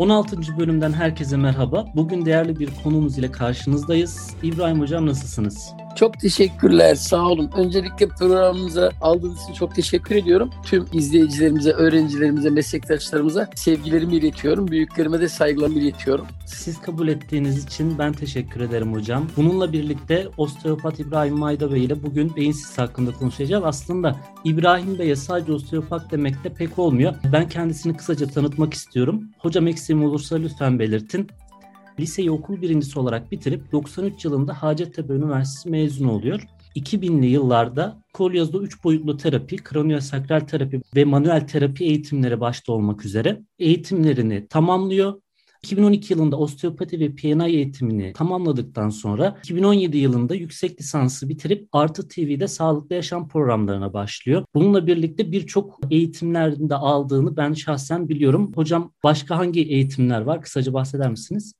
16. bölümden herkese merhaba. Bugün değerli bir konumuz ile karşınızdayız. İbrahim Hocam nasılsınız? Çok teşekkürler, sağ olun. Öncelikle programımıza aldığınız için çok teşekkür ediyorum. Tüm izleyicilerimize, öğrencilerimize, meslektaşlarımıza sevgilerimi iletiyorum. Büyüklerime de saygılarımı iletiyorum. Siz kabul ettiğiniz için ben teşekkür ederim hocam. Bununla birlikte osteopat İbrahim Mayda Bey ile bugün beyinsiz hakkında konuşacağız. Aslında İbrahim Bey'e sadece osteopat demek de pek olmuyor. Ben kendisini kısaca tanıtmak istiyorum. Hocam eksiğim olursa lütfen belirtin. Liseyi okul birincisi olarak bitirip 93 yılında Hacettepe Üniversitesi mezunu oluyor. 2000'li yıllarda kolyozda 3 boyutlu terapi, kraniosakral terapi ve manuel terapi eğitimleri başta olmak üzere eğitimlerini tamamlıyor. 2012 yılında osteopati ve PNI eğitimini tamamladıktan sonra 2017 yılında yüksek lisansı bitirip Artı TV'de sağlıklı yaşam programlarına başlıyor. Bununla birlikte birçok eğitimlerinde aldığını ben şahsen biliyorum. Hocam başka hangi eğitimler var? Kısaca bahseder misiniz?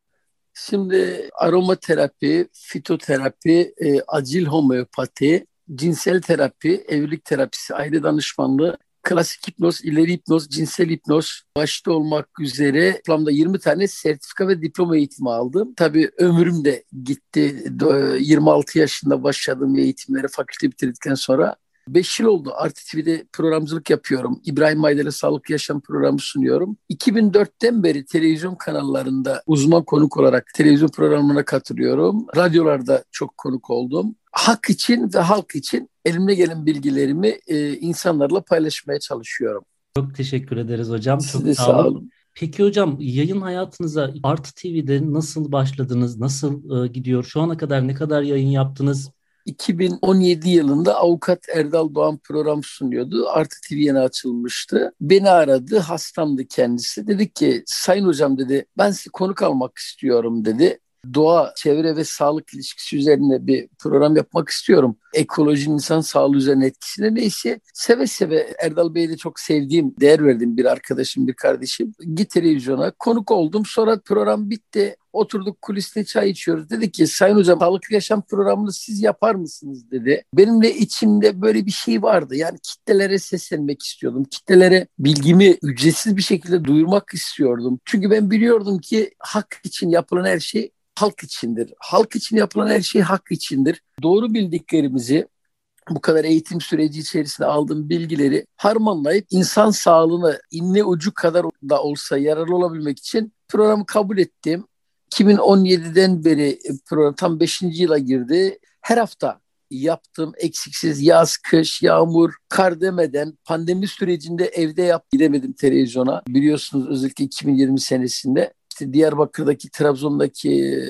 Şimdi aromaterapi, fitoterapi, e, acil homeopati, cinsel terapi, evlilik terapisi, aile danışmanlığı, klasik hipnoz, ileri hipnoz, cinsel hipnoz başta olmak üzere toplamda 20 tane sertifika ve diploma eğitimi aldım. Tabii ömrüm de gitti. 26 yaşında başladığım eğitimleri fakülte bitirdikten sonra 5 yıl oldu Artı TV'de programcılık yapıyorum. İbrahim Mayder'e Sağlık Yaşam programı sunuyorum. 2004'ten beri televizyon kanallarında uzman konuk olarak televizyon programlarına katılıyorum. Radyolarda çok konuk oldum. Hak için ve halk için elimde gelen bilgilerimi e, insanlarla paylaşmaya çalışıyorum. Çok teşekkür ederiz hocam. Siz çok de sağ olun. olun. Peki hocam yayın hayatınıza Artı TV'de nasıl başladınız? Nasıl e, gidiyor? Şu ana kadar ne kadar yayın yaptınız? 2017 yılında avukat Erdal Doğan program sunuyordu. Artı TV yeni açılmıştı. Beni aradı. Hastamdı kendisi. Dedi ki sayın hocam dedi ben size konuk almak istiyorum dedi doğa, çevre ve sağlık ilişkisi üzerine bir program yapmak istiyorum. Ekoloji, insan sağlığı üzerine etkisine neyse seve seve Erdal Bey'i de çok sevdiğim, değer verdiğim bir arkadaşım, bir kardeşim. Git televizyona konuk oldum. Sonra program bitti. Oturduk kuliste çay içiyoruz. Dedi ki Sayın Hocam sağlıklı yaşam programını siz yapar mısınız dedi. Benim de içimde böyle bir şey vardı. Yani kitlelere seslenmek istiyordum. Kitlelere bilgimi ücretsiz bir şekilde duyurmak istiyordum. Çünkü ben biliyordum ki hak için yapılan her şey halk içindir. Halk için yapılan her şey hak içindir. Doğru bildiklerimizi bu kadar eğitim süreci içerisinde aldığım bilgileri harmanlayıp insan sağlığına inne ucu kadar da olsa yararlı olabilmek için programı kabul ettim. 2017'den beri program tam 5. yıla girdi. Her hafta yaptım eksiksiz yaz, kış, yağmur, kar demeden pandemi sürecinde evde yap gidemedim televizyona. Biliyorsunuz özellikle 2020 senesinde işte Diyarbakır'daki, Trabzon'daki,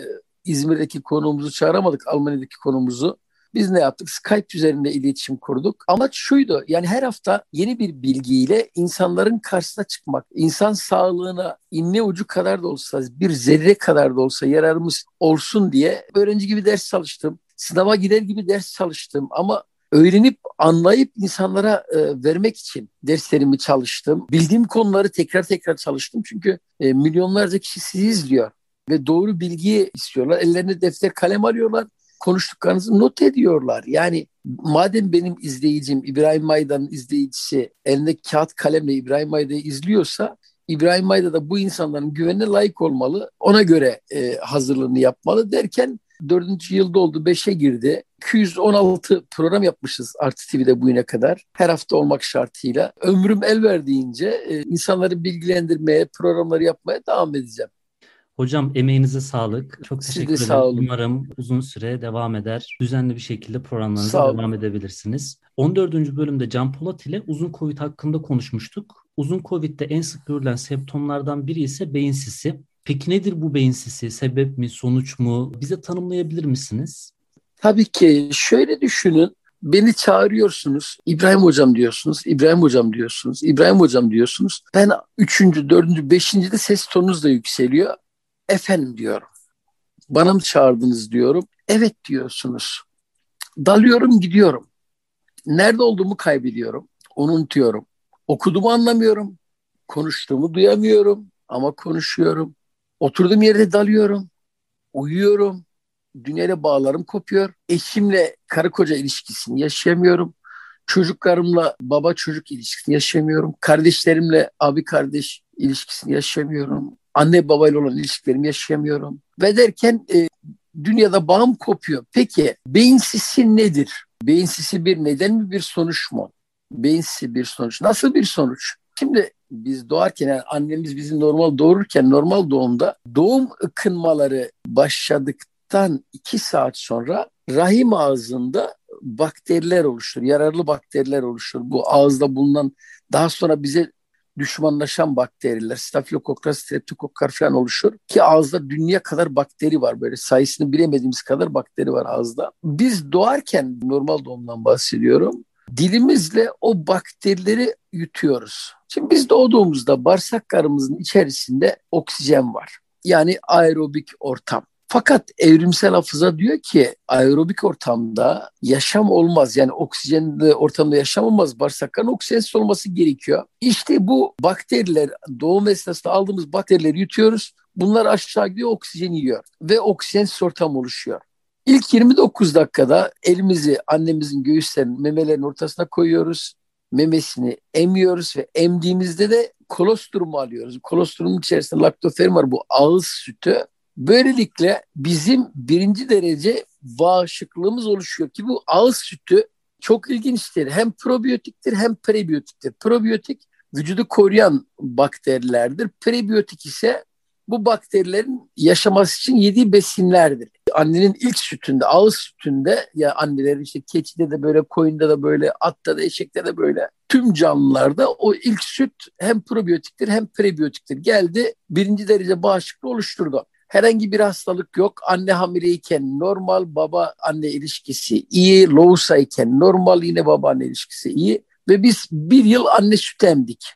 İzmir'deki konuğumuzu çağıramadık, Almanya'daki konuğumuzu. Biz ne yaptık? Skype üzerinde iletişim kurduk. Amaç şuydu. Yani her hafta yeni bir bilgiyle insanların karşısına çıkmak. İnsan sağlığına inne ucu kadar da olsa, bir zerre kadar da olsa yararımız olsun diye öğrenci gibi ders çalıştım. Sınava gider gibi ders çalıştım ama öğrenip anlayıp insanlara e, vermek için derslerimi çalıştım. Bildiğim konuları tekrar tekrar çalıştım çünkü e, milyonlarca kişi sizi izliyor ve doğru bilgiyi istiyorlar. Ellerine defter kalem alıyorlar. Konuştuklarınızı not ediyorlar. Yani madem benim izleyicim İbrahim Maydan'ın izleyicisi elinde kağıt kalemle İbrahim Mayda'yı izliyorsa İbrahim Mayda da bu insanların güvenine layık olmalı. Ona göre e, hazırlığını yapmalı derken dördüncü yılda oldu, beşe girdi. 216 program yapmışız Artı TV'de bugüne kadar. Her hafta olmak şartıyla. Ömrüm el verdiğince e, insanları bilgilendirmeye, programları yapmaya devam edeceğim. Hocam emeğinize sağlık. Çok teşekkür ederim. Sağ olun. Umarım uzun süre devam eder. Düzenli bir şekilde programlarınıza devam edebilirsiniz. 14. bölümde Can Polat ile uzun Covid hakkında konuşmuştuk. Uzun Covid'de en sık görülen semptomlardan biri ise beyin sisi. Peki nedir bu beyin sisi? Sebep mi, sonuç mu? Bize tanımlayabilir misiniz? Tabii ki. Şöyle düşünün. Beni çağırıyorsunuz. İbrahim hocam diyorsunuz. İbrahim hocam diyorsunuz. İbrahim hocam diyorsunuz. Ben üçüncü, dördüncü, beşinci de ses tonunuz da yükseliyor. Efendim diyorum. Bana mı çağırdınız diyorum. Evet diyorsunuz. Dalıyorum gidiyorum. Nerede olduğumu kaybediyorum. Unutuyorum. Okuduğumu anlamıyorum. Konuştuğumu duyamıyorum ama konuşuyorum. Oturduğum yerde dalıyorum. Uyuyorum. Dünyayla bağlarım kopuyor. Eşimle karı koca ilişkisini yaşayamıyorum. Çocuklarımla baba çocuk ilişkisini yaşamıyorum. Kardeşlerimle abi kardeş ilişkisini yaşamıyorum. Anne babayla olan ilişkilerimi yaşayamıyorum. Ve derken e, dünyada bağım kopuyor. Peki beyin nedir? Beyin bir neden mi bir sonuç mu? Beyin bir sonuç. Nasıl bir sonuç? Şimdi biz doğarken yani annemiz bizi normal doğururken normal doğumda doğum ıkınmaları başladıktan iki saat sonra rahim ağzında bakteriler oluşur, yararlı bakteriler oluşur. Bu ağızda bulunan daha sonra bize düşmanlaşan bakteriler, stafilokoklar, streptokoklar falan oluşur. Ki ağızda dünya kadar bakteri var böyle sayısını bilemediğimiz kadar bakteri var ağızda. Biz doğarken normal doğumdan bahsediyorum. Dilimizle o bakterileri yutuyoruz. Şimdi biz doğduğumuzda bağırsaklarımızın içerisinde oksijen var. Yani aerobik ortam. Fakat evrimsel hafıza diyor ki aerobik ortamda yaşam olmaz. Yani oksijenli ortamda yaşam olmaz. Bağırsakların oksijensiz olması gerekiyor. İşte bu bakteriler doğum esnasında aldığımız bakterileri yutuyoruz. Bunlar aşağı gidiyor oksijen yiyor ve oksijensiz ortam oluşuyor. İlk 29 dakikada elimizi annemizin göğüslerinin, memelerin ortasına koyuyoruz. Memesini emiyoruz ve emdiğimizde de kolostrumu alıyoruz. Kolostrumun içerisinde laktoferin var bu ağız sütü. Böylelikle bizim birinci derece bağışıklığımız oluşuyor ki bu ağız sütü çok ilginçtir. Hem probiyotiktir hem prebiyotiktir. Probiyotik vücudu koruyan bakterilerdir. Prebiyotik ise bu bakterilerin yaşaması için yediği besinlerdir. Annenin ilk sütünde, ağız sütünde ya annelerin işte keçide de böyle, koyunda da böyle, atta da, eşekte de böyle tüm canlılarda o ilk süt hem probiyotiktir hem prebiyotiktir. Geldi birinci derece bağışıklığı oluşturdu. Herhangi bir hastalık yok. Anne hamileyken normal baba anne ilişkisi iyi. Loğusa iken normal yine baba anne ilişkisi iyi. Ve biz bir yıl anne süt emdik.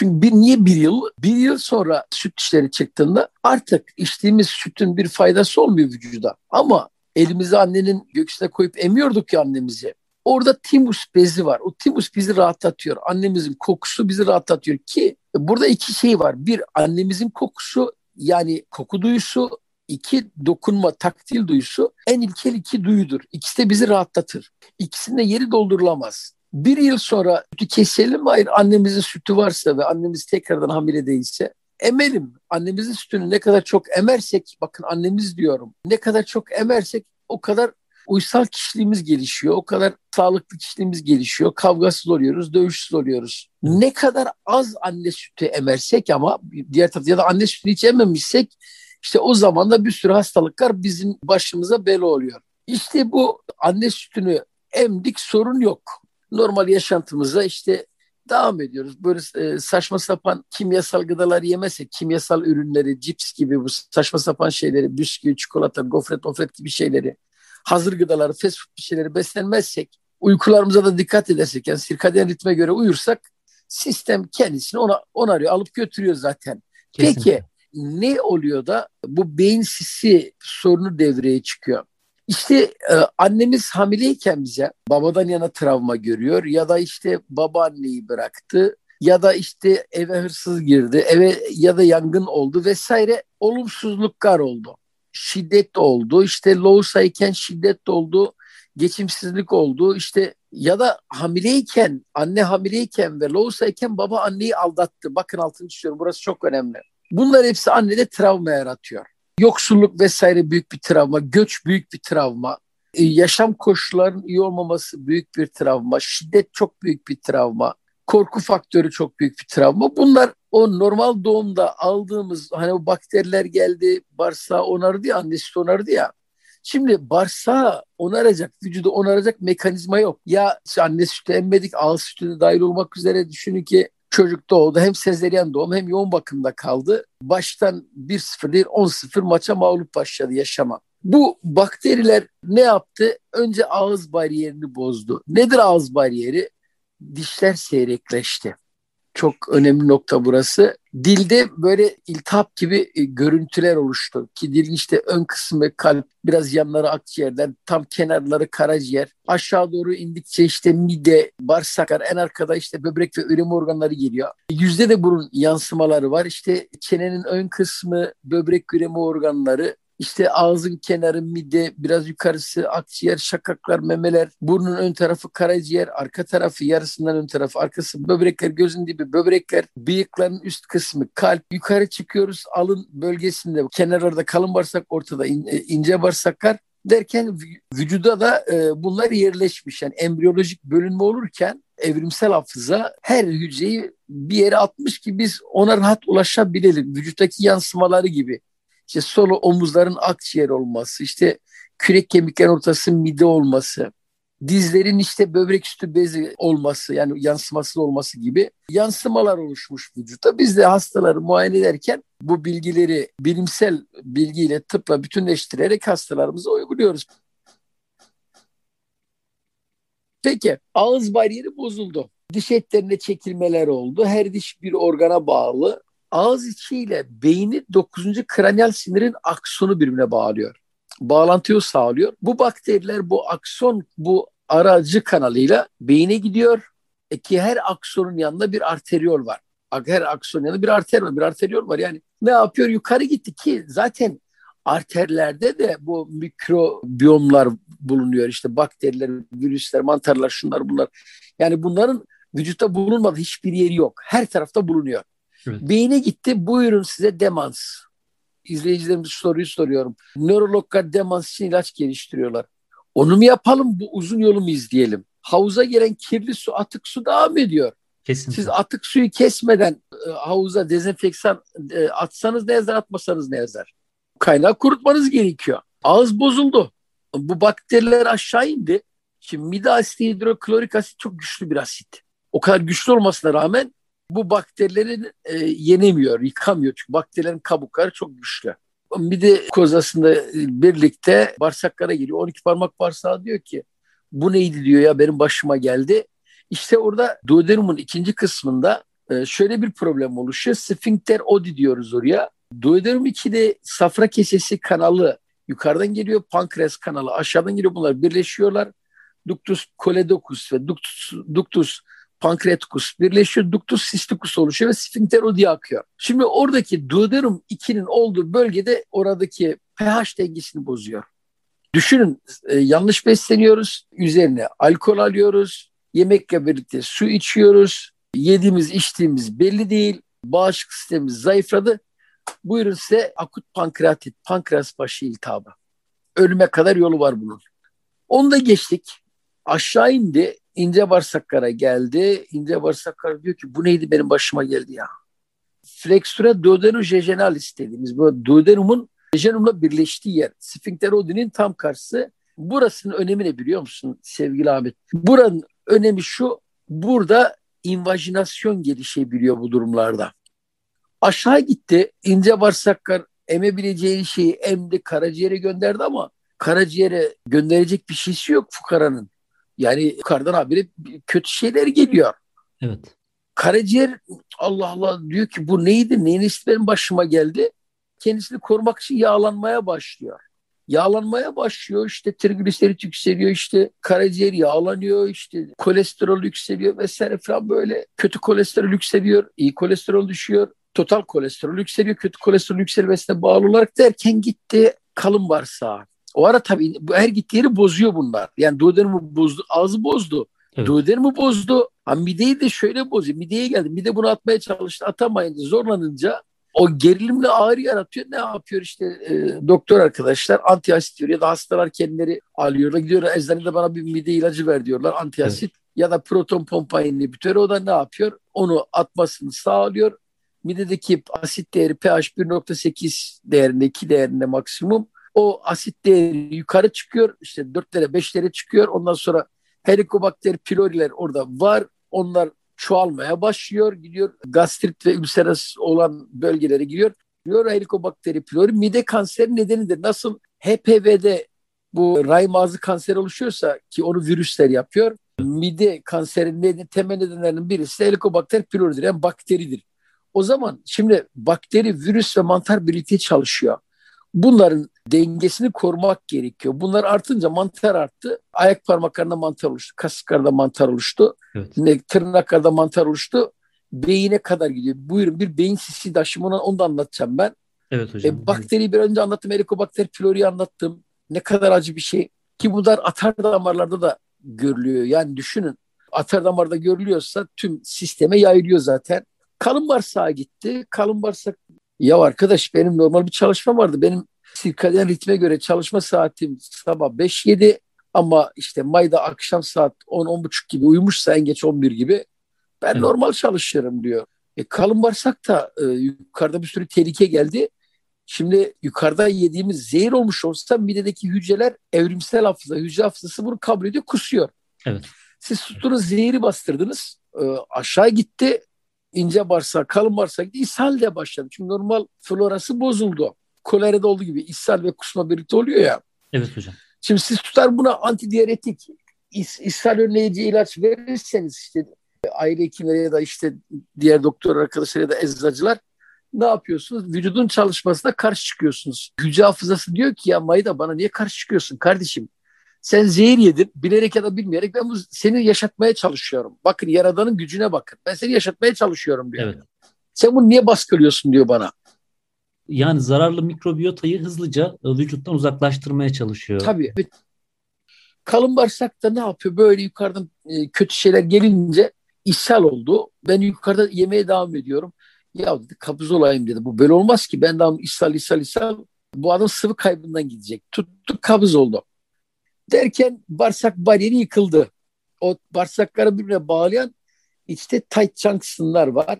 Çünkü bir, niye bir yıl? Bir yıl sonra süt işleri çıktığında artık içtiğimiz sütün bir faydası olmuyor vücuda. Ama elimizi annenin göğsüne koyup emiyorduk ya annemizi. Orada timus bezi var. O timus bizi rahatlatıyor. Annemizin kokusu bizi rahatlatıyor ki burada iki şey var. Bir annemizin kokusu yani koku duyusu, iki dokunma, taktil duyusu en ilkel iki duyudur. İkisi de bizi rahatlatır. İkisinde yeri doldurulamaz. Bir yıl sonra sütü keselim hayır annemizin sütü varsa ve annemiz tekrardan hamile değilse emelim. Annemizin sütünü ne kadar çok emersek, bakın annemiz diyorum, ne kadar çok emersek o kadar uysal kişiliğimiz gelişiyor. O kadar sağlıklı kişiliğimiz gelişiyor. Kavgasız oluyoruz, dövüşsüz oluyoruz. Ne kadar az anne sütü emersek ama diğer tarafta ya da anne sütünü hiç ememişsek işte o zaman da bir sürü hastalıklar bizim başımıza bela oluyor. İşte bu anne sütünü emdik sorun yok. Normal yaşantımıza işte devam ediyoruz. Böyle e, saçma sapan kimyasal gıdalar yemezsek, kimyasal ürünleri, cips gibi bu saçma sapan şeyleri, bisküvi, çikolata, gofret, ofret gibi şeyleri hazır gıdaları, fast food bir şeyleri beslenmezsek, uykularımıza da dikkat edersek, yani sirkadiyen ritme göre uyursak sistem kendisini ona onarıyor, alıp götürüyor zaten. Kesinlikle. Peki ne oluyor da bu beyin sisi sorunu devreye çıkıyor? İşte e, annemiz hamileyken bize babadan yana travma görüyor ya da işte babaanneyi bıraktı ya da işte eve hırsız girdi, eve ya da yangın oldu vesaire olumsuzluklar oldu şiddet oldu. İşte Loğusa'yken şiddet oldu. Geçimsizlik oldu. İşte ya da hamileyken, anne hamileyken ve Loğusa'yken baba anneyi aldattı. Bakın altını çiziyorum. Burası çok önemli. Bunlar hepsi annede travma yaratıyor. Yoksulluk vesaire büyük bir travma, göç büyük bir travma, e, yaşam koşullarının iyi olmaması büyük bir travma, şiddet çok büyük bir travma, korku faktörü çok büyük bir travma. Bunlar o normal doğumda aldığımız hani o bakteriler geldi bağırsağı onardı ya annesi onardı ya. Şimdi bağırsağı onaracak, vücudu onaracak mekanizma yok. Ya anne sütü emmedik, ağız sütü de dahil olmak üzere düşünün ki çocuk doğdu. Hem sezeryen doğum hem yoğun bakımda kaldı. Baştan 1-0 değil 10-0 maça mağlup başladı yaşama. Bu bakteriler ne yaptı? Önce ağız bariyerini bozdu. Nedir ağız bariyeri? Dişler seyrekleşti çok önemli nokta burası. Dilde böyle iltihap gibi e, görüntüler oluştu. Ki dilin işte ön kısmı kalp, biraz yanları akciğerden, tam kenarları karaciğer. Aşağı doğru indikçe işte mide, bağırsaklar, en arkada işte böbrek ve üreme organları geliyor. Yüzde de bunun yansımaları var. İşte çenenin ön kısmı, böbrek üreme organları, İşte ağzın kenarı, mide, biraz yukarısı akciğer, şakaklar, memeler, burnun ön tarafı karaciğer, arka tarafı yarısından ön tarafı, arkası böbrekler, gözün dibi böbrekler, bıyıkların üst kısmı, kalp. Yukarı çıkıyoruz alın bölgesinde, kenarlarda kalın bağırsak, ortada e, ince bağırsaklar derken vücuda da e, bunlar yerleşmiş. Yani embriyolojik bölünme olurken evrimsel hafıza her hücreyi bir yere atmış ki biz ona rahat ulaşabilelim. Vücuttaki yansımaları gibi. İşte solo omuzların akciğer olması, işte kürek kemiklerin ortası mide olması, dizlerin işte böbrek üstü bezi olması yani yansıması olması gibi yansımalar oluşmuş vücutta. Biz de hastaları muayene ederken bu bilgileri bilimsel bilgiyle tıpla bütünleştirerek hastalarımıza uyguluyoruz. Peki ağız bariyeri bozuldu. Diş etlerine çekilmeler oldu. Her diş bir organa bağlı. Ağız içiyle beyni 9. kranial sinirin aksonu birbirine bağlıyor. Bağlantıyı sağlıyor. Bu bakteriler bu akson bu aracı kanalıyla beyine gidiyor. E ki her aksonun yanında bir arteriyol var. Her aksonun yanında bir arter var, bir arteriyol var. Yani ne yapıyor? Yukarı gitti ki zaten arterlerde de bu mikrobiyomlar bulunuyor. İşte bakteriler, virüsler, mantarlar, şunlar bunlar. Yani bunların vücutta bulunmadığı hiçbir yeri yok. Her tarafta bulunuyor. Evet. Beyine gitti. Buyurun size demans. İzleyicilerimiz soruyu soruyorum. Nörologlar demans için ilaç geliştiriyorlar. Onu mu yapalım bu uzun yolu mu izleyelim? Havuza gelen kirli su atık su devam ediyor. Kesinlikle. Siz atık suyu kesmeden e, havuza dezenfeksan e, atsanız ne yazar atmasanız ne yazar? Kaynağı kurutmanız gerekiyor. Ağız bozuldu. Bu bakteriler aşağı indi. Şimdi mide asidi hidroklorik asit çok güçlü bir asit. O kadar güçlü olmasına rağmen bu bakterilerin e, yenemiyor, yıkamıyor. Çünkü bakterilerin kabukları çok güçlü. Mide kozasında birlikte bağırsaklara geliyor. 12 parmak bağırsağı diyor ki bu neydi diyor ya benim başıma geldi. İşte orada duodenumun ikinci kısmında e, şöyle bir problem oluşuyor. Sphincter odi diyoruz oraya. Duodenum 2'de safra kesesi kanalı yukarıdan geliyor. Pankreas kanalı aşağıdan geliyor. Bunlar birleşiyorlar. Ductus coledocus ve ductus, ductus pankreatikus birleşiyor. Ductus cysticus oluşuyor ve sphincter odi akıyor. Şimdi oradaki duodenum 2'nin olduğu bölgede oradaki pH dengesini bozuyor. Düşünün e, yanlış besleniyoruz. Üzerine alkol alıyoruz. Yemekle birlikte su içiyoruz. Yediğimiz içtiğimiz belli değil. Bağışıklık sistemimiz zayıfladı. Buyurun size akut pankreatit, pankreas başı iltihabı. Ölüme kadar yolu var bunun. Onu da geçtik. Aşağı indi. ince bağırsaklara geldi. İnce bağırsaklar diyor ki bu neydi benim başıma geldi ya. Flexura duodenum jejunalis dediğimiz bu duodenumun jejunumla birleştiği yer. Sphincter odinin tam karşısı. Burasının önemi ne biliyor musun sevgili Ahmet? Buranın önemi şu. Burada invajinasyon gelişebiliyor bu durumlarda. Aşağı gitti. ince bağırsaklar emebileceği şeyi emdi karaciğere gönderdi ama karaciğere gönderecek bir şeysi yok fukaranın. Yani yukarıdan habire kötü şeyler geliyor. Evet. Karaciğer Allah Allah diyor ki bu neydi? Neyin benim başıma geldi? Kendisini korumak için yağlanmaya başlıyor. Yağlanmaya başlıyor işte trigliserit yükseliyor işte karaciğer yağlanıyor işte kolesterol yükseliyor vesaire falan böyle kötü kolesterol yükseliyor iyi kolesterol düşüyor total kolesterol yükseliyor kötü kolesterol yükselmesine bağlı olarak derken gitti kalın bağırsağı o ara tabii bu her gittiği yeri bozuyor bunlar. Yani duodenumu bozdu, ağzı bozdu. Evet. Duodenumu bozdu. Ha, mideyi de şöyle bozuyor. Mideye geldi. Mide bunu atmaya çalıştı. Atamayınca zorlanınca o gerilimle ağrı yaratıyor. Ne yapıyor işte e, doktor arkadaşlar antiasit diyor ya da hastalar kendileri alıyorlar. Gidiyorlar eczanede bana bir mide ilacı ver diyorlar antiasit. Evet. Ya da proton pompa inhibitörü o da ne yapıyor? Onu atmasını sağlıyor. Midedeki asit değeri pH 1.8 değerinde 2 değerinde maksimum o asit değeri yukarı çıkıyor. İşte 4'lere 5'lere çıkıyor. Ondan sonra helikobakter pyloriler orada var. Onlar çoğalmaya başlıyor. Gidiyor gastrit ve ülseras olan bölgelere giriyor. Diyor helikobakteri pylori mide kanseri nedenidir. Nasıl HPV'de bu rahim ağzı kanser oluşuyorsa ki onu virüsler yapıyor. Mide kanserinin temel nedenlerinin birisi de helikobakter pyloridir. Yani bakteridir. O zaman şimdi bakteri, virüs ve mantar birlikte çalışıyor bunların dengesini korumak gerekiyor. Bunlar artınca mantar arttı. Ayak parmaklarında mantar oluştu. Kasıklarda mantar oluştu. Evet. Tırnaklarda mantar oluştu. Beyine kadar gidiyor. Buyurun bir beyin sisi taşımı onu da anlatacağım ben. Evet hocam. E, bakteriyi bir önce anlattım. Helikobakter pylori'yi anlattım. Ne kadar acı bir şey. Ki bunlar atar damarlarda da görülüyor. Yani düşünün atar damarda görülüyorsa tüm sisteme yayılıyor zaten. Kalın bağırsağa gitti. Kalın bağırsak ya arkadaş benim normal bir çalışma vardı. Benim sirkadyen ritme göre çalışma saatim sabah 5-7 ama işte Mayda akşam saat 10-10.30 gibi uyumuşsa en geç 11 gibi ben evet. normal çalışırım diyor. E, kalın bağırsak da e, yukarıda bir sürü tehlike geldi. Şimdi yukarıda yediğimiz zehir olmuş olsa midedeki hücreler evrimsel hafıza, hücre hafızası bunu kabul ediyor, kusuyor. Evet. Siz tuttunuz zehri bastırdınız. E, aşağı gitti. İnce bağırsak, kalın bağırsak. İshal de başladı. Çünkü normal florası bozuldu. Kolerada olduğu gibi ishal ve kusma birlikte oluyor ya. Evet hocam. Şimdi siz tutar buna antidiyaretik, is, ishal önleyici ilaç verirseniz işte aile hekimleri ya da işte diğer doktor arkadaşlar ya da eczacılar ne yapıyorsunuz? Vücudun çalışmasına karşı çıkıyorsunuz. Hücre hafızası diyor ki ya Mayda bana niye karşı çıkıyorsun kardeşim? Sen zehir yedin bilerek ya da bilmeyerek ben bu seni yaşatmaya çalışıyorum. Bakın yaradanın gücüne bakın. Ben seni yaşatmaya çalışıyorum diyor. Evet. Sen bunu niye baskılıyorsun diyor bana. Yani zararlı mikrobiyotayı hızlıca e, vücuttan uzaklaştırmaya çalışıyor. Tabii. Kalın bağırsak da ne yapıyor? Böyle yukarıdan e, kötü şeyler gelince ishal oldu. Ben yukarıda yemeğe devam ediyorum. Ya dedi kabız olayım dedi. Bu böyle olmaz ki. Ben daha ishal ishal ishal. Bu adam sıvı kaybından gidecek. Tuttu kabız oldu. Derken bağırsak bariyeri yıkıldı. O bağırsakları birbirine bağlayan işte tight junksonlar var.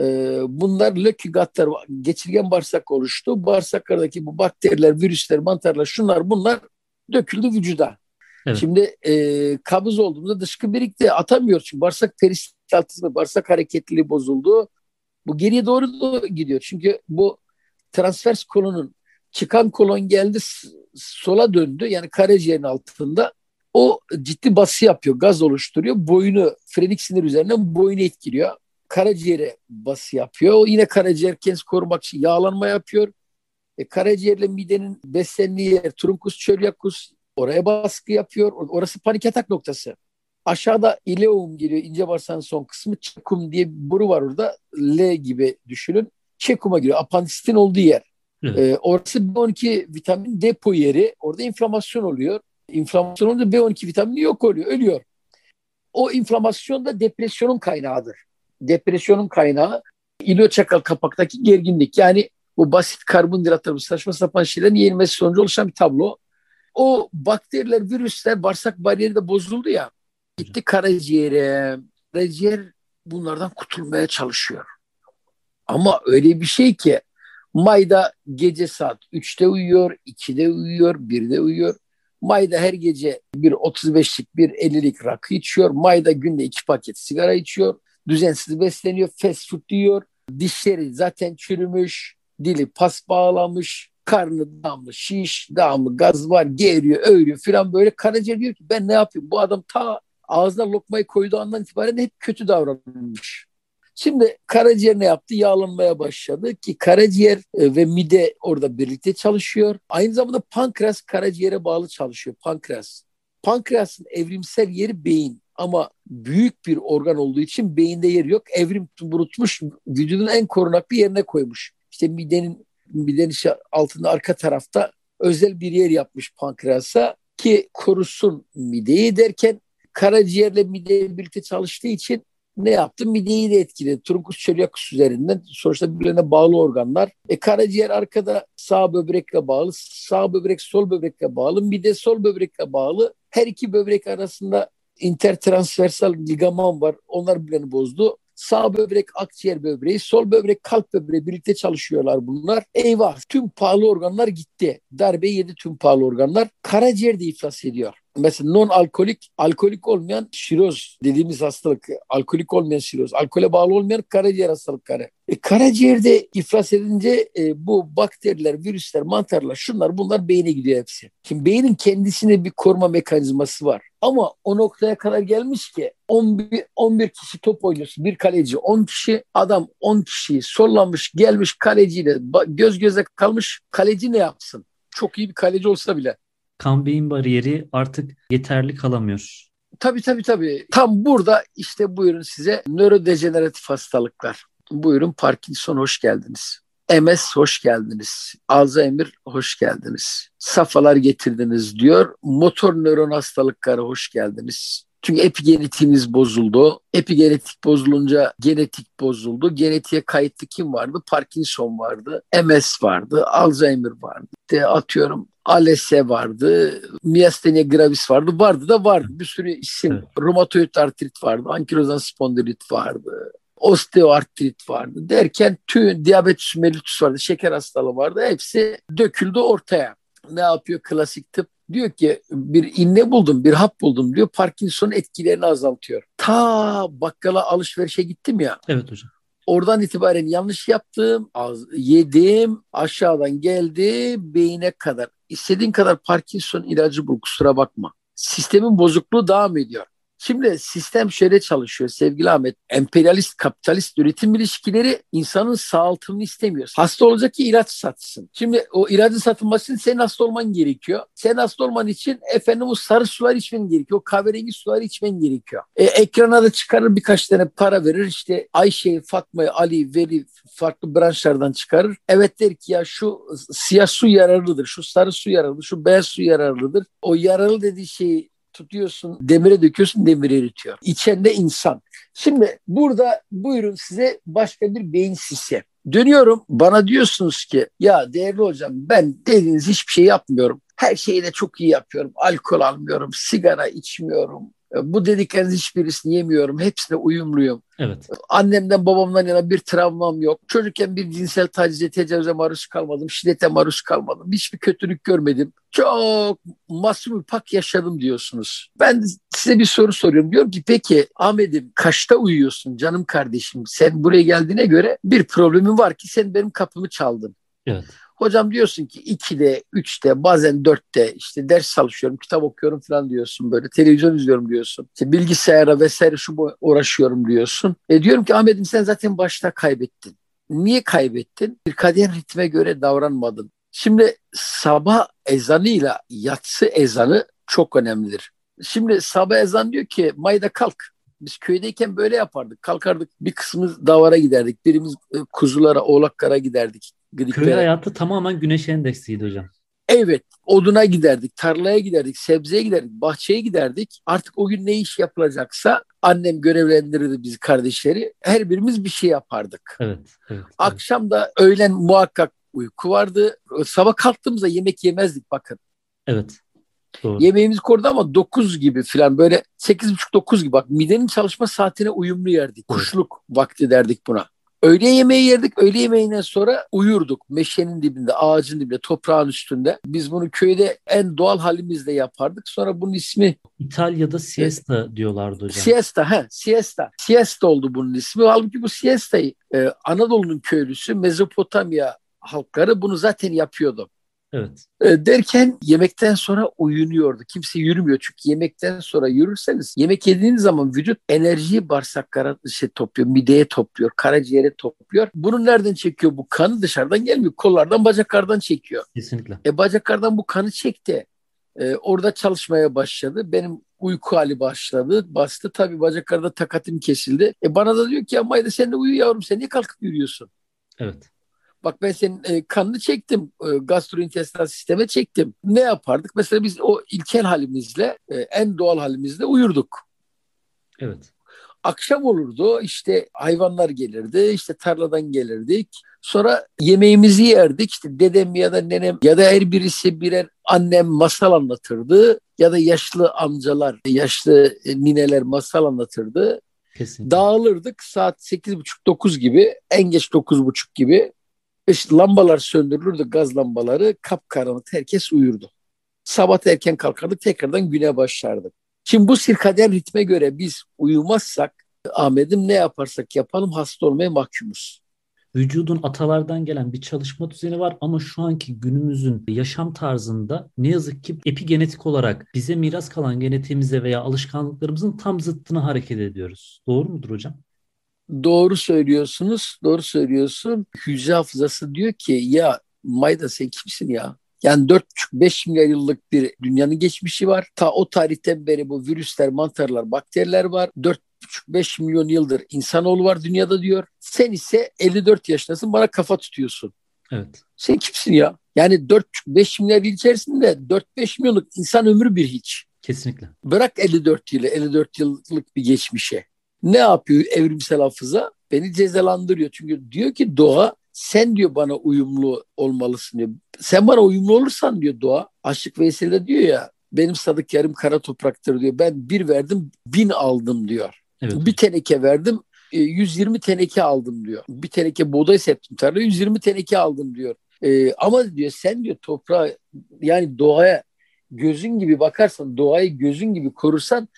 Ee, bunlar lökigatlar, geçirgen bağırsak oluştu. Bağırsaklardaki bu bakteriler, virüsler, mantarlar, şunlar bunlar döküldü vücuda. Evet. Şimdi e, kabız olduğunda dışkı birikti. Atamıyor çünkü bağırsak peristaltizmi, bağırsak hareketliliği bozuldu. Bu geriye doğru da gidiyor. Çünkü bu transfers kolonun çıkan kolon geldi sola döndü. Yani karaciğerin altında o ciddi bası yapıyor. Gaz oluşturuyor. Boyunu frenik sinir üzerinden boyunu etkiliyor. Karaciğere bası yapıyor. O yine karaciğer kendisi korumak için yağlanma yapıyor. E, karaciğerle midenin beslendiği yer trunkus çölyakus oraya baskı yapıyor. Orası panik atak noktası. Aşağıda ileum geliyor. ince bağırsağın son kısmı. Çekum diye bir boru var orada. L gibi düşünün. Çekuma giriyor. Apandisitin olduğu yer. Evet. Ee, orası B12 vitamin depo yeri. Orada inflamasyon oluyor. İnflamasyon olunca B12 vitamini yok oluyor. Ölüyor. O inflamasyon da depresyonun kaynağıdır. Depresyonun kaynağı ilioçakal kapaktaki gerginlik. Yani bu basit karbonhidratlar, bu saçma sapan şeylerin yenilmesi sonucu oluşan bir tablo. O bakteriler, virüsler bağırsak bariyeri de bozuldu ya. Gitti karaciğere. Karaciğer bunlardan kurtulmaya çalışıyor. Ama öyle bir şey ki Mayda gece saat 3'te uyuyor, 2'de uyuyor, 1'de uyuyor. Mayda her gece bir 35'lik bir 50'lik rakı içiyor. Mayda günde iki paket sigara içiyor. Düzensiz besleniyor, fast food diyor. Dişleri zaten çürümüş, dili pas bağlamış, karnı damlı, şiş, damlı, gaz var, geriyor, öğürüyor filan böyle. Karaciğer diyor ki ben ne yapayım? Bu adam ta ağzına lokmayı koyduğu andan itibaren hep kötü davranmış. Şimdi karaciğer ne yaptı? Yağlanmaya başladı ki karaciğer e, ve mide orada birlikte çalışıyor. Aynı zamanda pankreas karaciğere bağlı çalışıyor. Pankreas. Pankreasın evrimsel yeri beyin ama büyük bir organ olduğu için beyinde yeri yok. Evrim burutmuş vücudun en korunaklı yerine koymuş. İşte midenin midenin altında arka tarafta özel bir yer yapmış pankreasa ki korusun mideyi derken karaciğerle mide birlikte çalıştığı için ne yaptı? Mideyi de etkiledi. Trunkus çölyakus üzerinden sonuçta birbirine bağlı organlar. E karaciğer arkada sağ böbrekle bağlı, sağ böbrek sol böbrekle bağlı, mide sol böbrekle bağlı. Her iki böbrek arasında intertransversal ligaman var. Onlar birbirini bozdu. Sağ böbrek akciğer böbreği, sol böbrek kalp böbreği birlikte çalışıyorlar bunlar. Eyvah tüm pahalı organlar gitti. Darbe yedi tüm pahalı organlar. Karaciğer de iflas ediyor mesela non alkolik, alkolik olmayan şiroz dediğimiz hastalık, alkolik olmayan şiroz, alkole bağlı olmayan karaciğer hastalıkları. E, karaciğerde iflas edince e, bu bakteriler, virüsler, mantarlar, şunlar bunlar beyne gidiyor hepsi. Şimdi beynin kendisine bir koruma mekanizması var. Ama o noktaya kadar gelmiş ki 11, 11 kişi top oynuyorsun. Bir kaleci 10 kişi adam 10 kişiyi sollamış gelmiş kaleciyle göz göze kalmış. Kaleci ne yapsın? Çok iyi bir kaleci olsa bile kan beyin bariyeri artık yeterli kalamıyor. Tabii tabii tabii. Tam burada işte buyurun size nörodejeneratif hastalıklar. Buyurun Parkinson hoş geldiniz. MS hoş geldiniz. Alzheimer hoş geldiniz. Safalar getirdiniz diyor. Motor nöron hastalıkları hoş geldiniz. Çünkü epigenetiğiniz bozuldu. Epigenetik bozulunca genetik bozuldu. Genetiğe kayıtlı kim vardı? Parkinson vardı. MS vardı. Alzheimer vardı. De atıyorum ALS vardı, miastenia gravis vardı, vardı da vardı. Bir sürü isim. Evet. Romatoid artrit vardı, ankilozan spondilit vardı, osteoartrit vardı derken tüm diabetes mellitus vardı, şeker hastalığı vardı. Hepsi döküldü ortaya. Ne yapıyor klasik tıp? Diyor ki bir inne buldum, bir hap buldum diyor. Parkinson etkilerini azaltıyor. Ta bakkala alışverişe gittim ya. Evet hocam. Oradan itibaren yanlış yaptım, az, yedim, aşağıdan geldi beyine kadar. İstediğin kadar Parkinson ilacı bul kusura bakma. Sistemin bozukluğu devam ediyor. Şimdi sistem şöyle çalışıyor sevgili Ahmet. Emperyalist, kapitalist üretim ilişkileri insanın sağaltımını istemiyor. Hasta olacak ki ilaç satsın. Şimdi o ilacın satılması için senin hasta olman gerekiyor. Sen hasta olman için efendim o sarı sular içmen gerekiyor. O kahverengi suları içmen gerekiyor. E, ekrana da çıkarır birkaç tane para verir. İşte Ayşe'yi, Fatma'yı, Ali, Veli farklı branşlardan çıkarır. Evet der ki ya şu siyah su yararlıdır, şu sarı su yararlıdır, şu beyaz su yararlıdır. O yararlı dediği şeyi tutuyorsun, demire döküyorsun, demir eritiyor. İçende insan. Şimdi burada buyurun size başka bir beyin sistemi. Dönüyorum bana diyorsunuz ki ya değerli hocam ben dediğiniz hiçbir şey yapmıyorum. Her şeyi de çok iyi yapıyorum. Alkol almıyorum, sigara içmiyorum, bu dedikleriniz hiçbirisini yemiyorum. Hepsine uyumluyum. Evet. Annemden babamdan yana bir travmam yok. Çocukken bir cinsel tacize, tecavüze maruz kalmadım. Şiddete maruz kalmadım. Hiçbir kötülük görmedim. Çok masum pak yaşadım diyorsunuz. Ben size bir soru soruyorum. Diyorum ki peki Ahmet'im kaçta uyuyorsun canım kardeşim? Sen buraya geldiğine göre bir problemin var ki sen benim kapımı çaldın. Evet. Hocam diyorsun ki 2'de, 3'te, bazen 4'te işte ders çalışıyorum, kitap okuyorum falan diyorsun böyle. Televizyon izliyorum diyorsun. İşte bilgisayara vesaire şu bu uğraşıyorum diyorsun. E diyorum ki Ahmet'im sen zaten başta kaybettin. Niye kaybettin? Bir kader ritme göre davranmadın. Şimdi sabah ezanıyla yatsı ezanı çok önemlidir. Şimdi sabah ezan diyor ki mayda kalk. Biz köydeyken böyle yapardık. Kalkardık bir kısmımız davara giderdik. Birimiz e, kuzulara, oğlaklara giderdik. Griklere. Köy hayatı tamamen güneş endeksiydi hocam. Evet. Oduna giderdik, tarlaya giderdik, sebzeye giderdik, bahçeye giderdik. Artık o gün ne iş yapılacaksa annem görevlendirirdi biz kardeşleri. Her birimiz bir şey yapardık. Evet, evet, Akşam evet. da öğlen muhakkak uyku vardı. Sabah kalktığımızda yemek yemezdik bakın. Evet. Doğru. Yemeğimiz korudu ama 9 gibi falan böyle 8.30-9 gibi bak midenin çalışma saatine uyumlu yerdik. Kuşluk vakti derdik buna. Öğle yemeği yerdik. Öğle yemeğinden sonra uyurduk. Meşenin dibinde, ağacın dibinde, toprağın üstünde. Biz bunu köyde en doğal halimizle yapardık. Sonra bunun ismi... İtalya'da siesta evet. diyorlardı hocam. Siesta, he, siesta. Siesta oldu bunun ismi. Halbuki bu siestayı e, Anadolu'nun köylüsü Mezopotamya halkları bunu zaten yapıyordu. Evet. E, derken yemekten sonra uyunuyordu. Kimse yürümüyor çünkü yemekten sonra yürürseniz yemek yediğiniz zaman vücut enerjiyi bağırsaklara şey topluyor, mideye topluyor, karaciğere topluyor. Bunu nereden çekiyor? Bu kanı dışarıdan gelmiyor. Kollardan, bacaklardan çekiyor. Kesinlikle. E bacaklardan bu kanı çekti. E, orada çalışmaya başladı. Benim uyku hali başladı. Bastı tabii bacaklarda takatim kesildi. E bana da diyor ki ama sen de uyu yavrum sen niye kalkıp yürüyorsun? Evet. Bak ben senin e, kanını çektim. E, gastrointestinal sisteme çektim. Ne yapardık? Mesela biz o ilkel halimizle, e, en doğal halimizle uyurduk. Evet. Akşam olurdu işte hayvanlar gelirdi işte tarladan gelirdik. Sonra yemeğimizi yerdik işte dedem ya da nenem ya da her birisi birer annem masal anlatırdı ya da yaşlı amcalar, yaşlı e, nineler masal anlatırdı. Kesinlikle. Dağılırdık saat 8.30-9 gibi en geç 9.30 gibi işte lambalar söndürülürdü gaz lambaları kapkaranlık herkes uyurdu. Sabah erken kalkardık tekrardan güne başlardık. Şimdi bu sirkaden ritme göre biz uyumazsak Ahmet'im ne yaparsak yapalım hasta olmaya mahkumuz. Vücudun atalardan gelen bir çalışma düzeni var ama şu anki günümüzün yaşam tarzında ne yazık ki epigenetik olarak bize miras kalan genetiğimize veya alışkanlıklarımızın tam zıttına hareket ediyoruz. Doğru mudur hocam? Doğru söylüyorsunuz, doğru söylüyorsun. Hücre hafızası diyor ki ya Mayda sen kimsin ya? Yani 4,5-5 milyar yıllık bir dünyanın geçmişi var. Ta o tarihten beri bu virüsler, mantarlar, bakteriler var. 4,5-5 milyon yıldır insanoğlu var dünyada diyor. Sen ise 54 yaşındasın bana kafa tutuyorsun. Evet. Sen kimsin ya? Yani 4-5 milyar yıl içerisinde 4-5 milyonluk insan ömrü bir hiç. Kesinlikle. Bırak 54 yılı, 54 yıllık bir geçmişe. Ne yapıyor evrimsel hafıza? Beni cezalandırıyor. Çünkü diyor ki doğa sen diyor bana uyumlu olmalısın diyor. Sen bana uyumlu olursan diyor doğa. Aşık Veysel'de diyor ya benim sadık yarım kara topraktır diyor. Ben bir verdim bin aldım diyor. Evet. Bir teneke verdim 120 e, teneke aldım diyor. Bir teneke buğday septim tarla 120 teneke aldım diyor. Ee, ama diyor sen diyor toprağa yani doğaya gözün gibi bakarsan doğayı gözün gibi korursan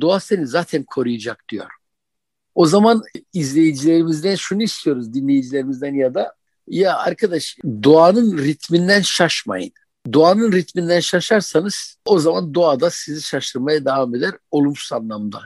doğa seni zaten koruyacak diyor. O zaman izleyicilerimizden şunu istiyoruz dinleyicilerimizden ya da ya arkadaş doğanın ritminden şaşmayın. Doğanın ritminden şaşarsanız o zaman doğada sizi şaşırmaya devam eder olumsuz anlamda.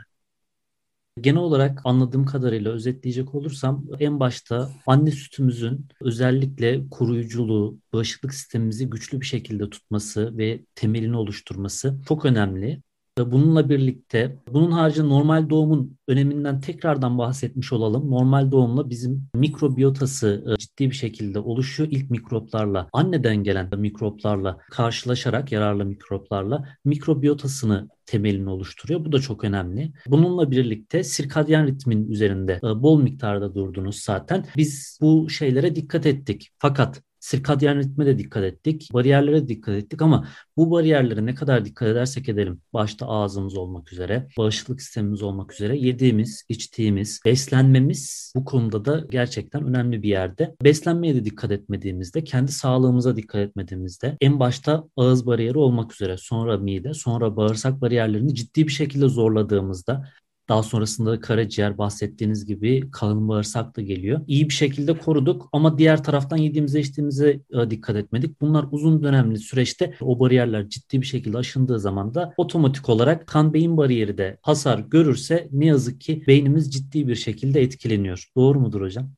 Genel olarak anladığım kadarıyla özetleyecek olursam en başta anne sütümüzün özellikle koruyuculuğu, bağışıklık sistemimizi güçlü bir şekilde tutması ve temelini oluşturması çok önemli. Bununla birlikte bunun harici normal doğumun öneminden tekrardan bahsetmiş olalım. Normal doğumla bizim mikrobiyotası e, ciddi bir şekilde oluşuyor. İlk mikroplarla, anneden gelen mikroplarla karşılaşarak, yararlı mikroplarla mikrobiyotasını temelini oluşturuyor. Bu da çok önemli. Bununla birlikte sirkadyen ritmin üzerinde e, bol miktarda durdunuz zaten. Biz bu şeylere dikkat ettik. Fakat sirkadyen ritme de dikkat ettik. Bariyerlere de dikkat ettik ama bu bariyerlere ne kadar dikkat edersek edelim. Başta ağzımız olmak üzere, bağışıklık sistemimiz olmak üzere yediğimiz, içtiğimiz, beslenmemiz bu konuda da gerçekten önemli bir yerde. Beslenmeye de dikkat etmediğimizde, kendi sağlığımıza dikkat etmediğimizde en başta ağız bariyeri olmak üzere, sonra mide, sonra bağırsak bariyerlerini ciddi bir şekilde zorladığımızda daha sonrasında karaciğer bahsettiğiniz gibi kalın bağırsak da geliyor. İyi bir şekilde koruduk ama diğer taraftan yediğimize içtiğimize e, dikkat etmedik. Bunlar uzun dönemli süreçte o bariyerler ciddi bir şekilde aşındığı zaman da otomatik olarak kan beyin bariyeri de hasar görürse ne yazık ki beynimiz ciddi bir şekilde etkileniyor. Doğru mudur hocam?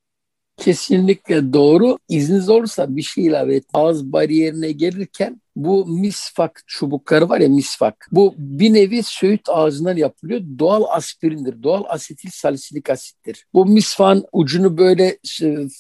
Kesinlikle doğru. İzniniz olursa bir şey ilave et. Ağız bariyerine gelirken bu misfak çubukları var ya misfak. Bu bir nevi söğüt ağzından yapılıyor. Doğal aspirindir. Doğal asetil salisilik asittir. Bu misfağın ucunu böyle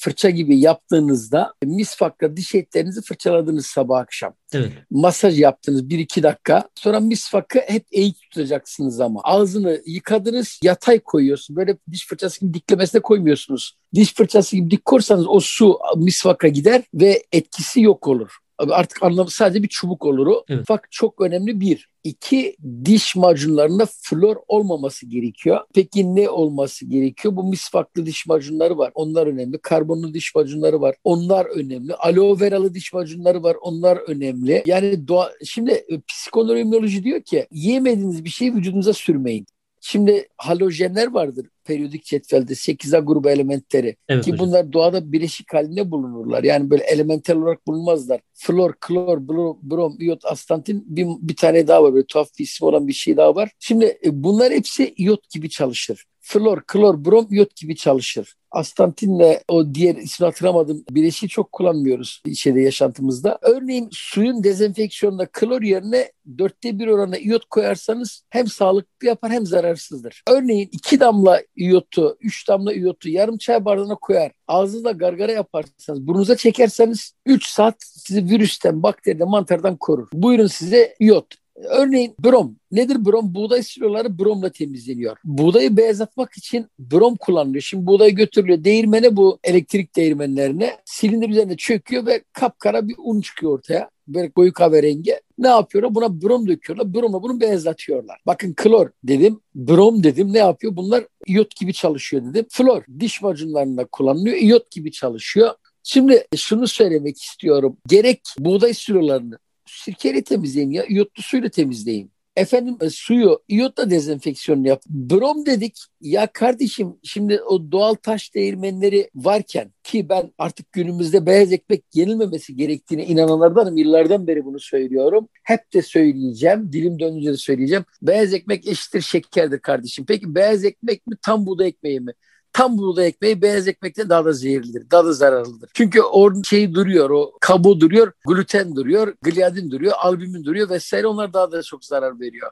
fırça gibi yaptığınızda misfakla diş etlerinizi fırçaladınız sabah akşam. Evet. Masaj yaptınız bir iki dakika. Sonra misfakı hep eğik tutacaksınız ama. Ağzını yıkadınız yatay koyuyorsun. Böyle diş fırçası gibi diklemesine koymuyorsunuz. Diş fırçası gibi dik korsanız o su misvaka gider ve etkisi yok olur artık anlamı sadece bir çubuk olur o. Evet. Fakat çok önemli bir. İki diş macunlarında flor olmaması gerekiyor. Peki ne olması gerekiyor? Bu misfaklı diş macunları var. Onlar önemli. Karbonlu diş macunları var. Onlar önemli. Aloe veralı diş macunları var. Onlar önemli. Yani doğa, şimdi e, psikoneuroimmünoloji diyor ki yemediğiniz bir şeyi vücudunuza sürmeyin. Şimdi halojenler vardır periyodik cetvelde 8A grubu elementleri evet, ki hocam. bunlar doğada bileşik halinde bulunurlar. Yani böyle elementel olarak bulunmazlar. Flor, klor, brom, brom iyot, astantin bir, bir tane daha var. Böyle tuhaf bir isim olan bir şey daha var. Şimdi e, bunlar hepsi iyot gibi çalışır flor, klor, brom, iyot gibi çalışır. Astantinle o diğer ismini hatırlamadım bileşiği çok kullanmıyoruz şeyde yaşantımızda. Örneğin suyun dezenfeksiyonunda klor yerine dörtte bir oranla iyot koyarsanız hem sağlıklı yapar hem zararsızdır. Örneğin iki damla iyotu, üç damla iyotu yarım çay bardağına koyar. Ağzınızda gargara yaparsanız, burnunuza çekerseniz 3 saat sizi virüsten, bakteriden, mantardan korur. Buyurun size iyot. Örneğin brom. Nedir brom? Buğday siloları bromla temizleniyor. Buğdayı beyazlatmak için brom kullanılıyor. Şimdi buğday götürülüyor değirmene bu elektrik değirmenlerine. Silindir üzerinde çöküyor ve kapkara bir un çıkıyor ortaya. Böyle koyu kahverengi. Ne yapıyorlar? Buna brom döküyorlar. Bromla bunu beyazlatıyorlar. Bakın klor dedim, brom dedim. Ne yapıyor? Bunlar iyot gibi çalışıyor dedim. Flor diş macunlarında kullanılıyor. İyot gibi çalışıyor. Şimdi şunu söylemek istiyorum. Gerek buğday silolarını sirkeyle temizleyin ya iyotlu suyla temizleyin. Efendim e, suyu iyotla dezenfeksiyon yap. Brom dedik. Ya kardeşim şimdi o doğal taş değirmenleri varken ki ben artık günümüzde beyaz ekmek yenilmemesi gerektiğine inananlardanım. Yıllardan beri bunu söylüyorum. Hep de söyleyeceğim. Dilim dönünce de söyleyeceğim. Beyaz ekmek eşittir şekerdir kardeşim. Peki beyaz ekmek mi tam buğday ekmeği mi? Tam buğday ekmeği beyaz ekmekten daha da zehirlidir. Daha da zararlıdır. Çünkü o şey duruyor, o kabuğu duruyor, gluten duruyor, gliadin duruyor, albümin duruyor vesaire onlar daha da çok zarar veriyor.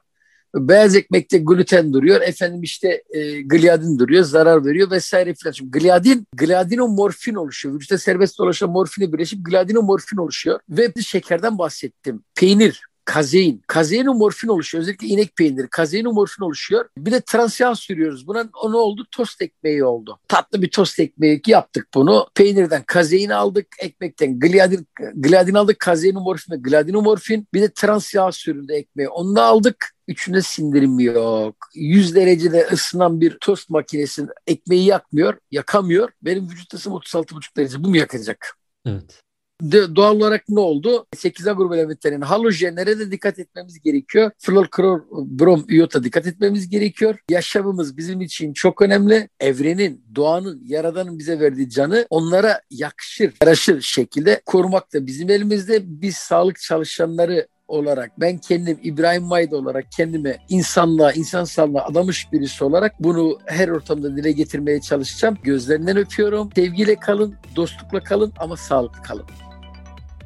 Beyaz ekmekte gluten duruyor. Efendim işte e, gliadin duruyor. Zarar veriyor vesaire filan. Şimdi gliadin, gliadinomorfin oluşuyor. Vücutta serbest dolaşan morfini birleşip gliadinomorfin oluşuyor. Ve bir şekerden bahsettim. Peynir, kazein. Kazeinomorfin oluşuyor. Özellikle inek peyniri. Kazeinomorfin oluşuyor. Bir de transiyan sürüyoruz. Buna o ne oldu? Tost ekmeği oldu. Tatlı bir tost ekmeği yaptık bunu. Peynirden kazein aldık. Ekmekten gliadin, gliadin aldık. Kazeinomorfin ve gliadinomorfin. Bir de transiyan sürüldü ekmeği. Onu da aldık. Üçünde sindirim yok. 100 derecede ısınan bir tost makinesi ekmeği yakmıyor, yakamıyor. Benim vücut ısım 36,5 derece. Bu mu yakacak? Evet de, doğal olarak ne oldu? 8'e grubu elementlerinin halojenlere de dikkat etmemiz gerekiyor. Flor, klor, brom, iyota dikkat etmemiz gerekiyor. Yaşamımız bizim için çok önemli. Evrenin, doğanın, yaradanın bize verdiği canı onlara yakışır, yaraşır şekilde korumak da bizim elimizde. Biz sağlık çalışanları olarak ben kendim İbrahim Mayda olarak kendime insanlığa, insan sağlığına adamış birisi olarak bunu her ortamda dile getirmeye çalışacağım. Gözlerinden öpüyorum. Sevgiyle kalın, dostlukla kalın ama sağlıklı kalın.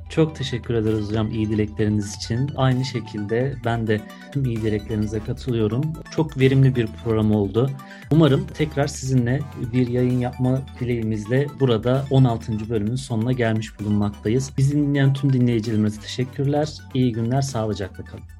Çok teşekkür ederiz hocam iyi dilekleriniz için. Aynı şekilde ben de tüm iyi dileklerinize katılıyorum. Çok verimli bir program oldu. Umarım tekrar sizinle bir yayın yapma dileğimizle burada 16. bölümün sonuna gelmiş bulunmaktayız. Bizi dinleyen tüm dinleyicilerimize teşekkürler. İyi günler, sağlıcakla kalın.